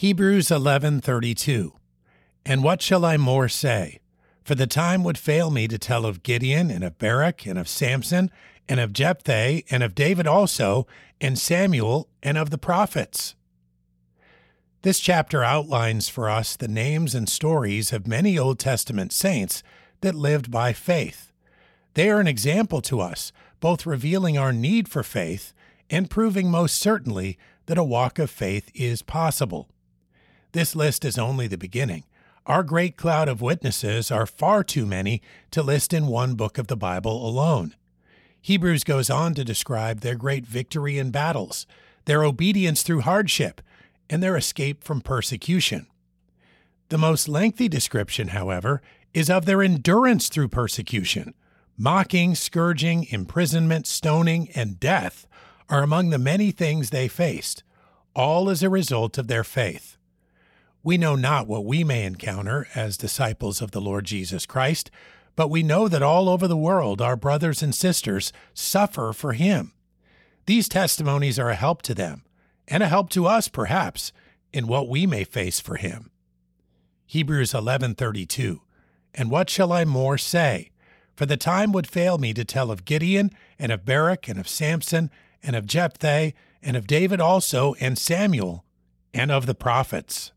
Hebrews 11:32 And what shall I more say? For the time would fail me to tell of Gideon and of Barak and of Samson and of Jephthah and of David also and Samuel and of the prophets. This chapter outlines for us the names and stories of many Old Testament saints that lived by faith. They are an example to us, both revealing our need for faith and proving most certainly that a walk of faith is possible. This list is only the beginning. Our great cloud of witnesses are far too many to list in one book of the Bible alone. Hebrews goes on to describe their great victory in battles, their obedience through hardship, and their escape from persecution. The most lengthy description, however, is of their endurance through persecution. Mocking, scourging, imprisonment, stoning, and death are among the many things they faced, all as a result of their faith. We know not what we may encounter as disciples of the Lord Jesus Christ, but we know that all over the world our brothers and sisters suffer for Him. These testimonies are a help to them, and a help to us, perhaps, in what we may face for him. Hebrews 11:32 And what shall I more say? For the time would fail me to tell of Gideon and of Barak and of Samson and of Jephthah and of David also and Samuel and of the prophets.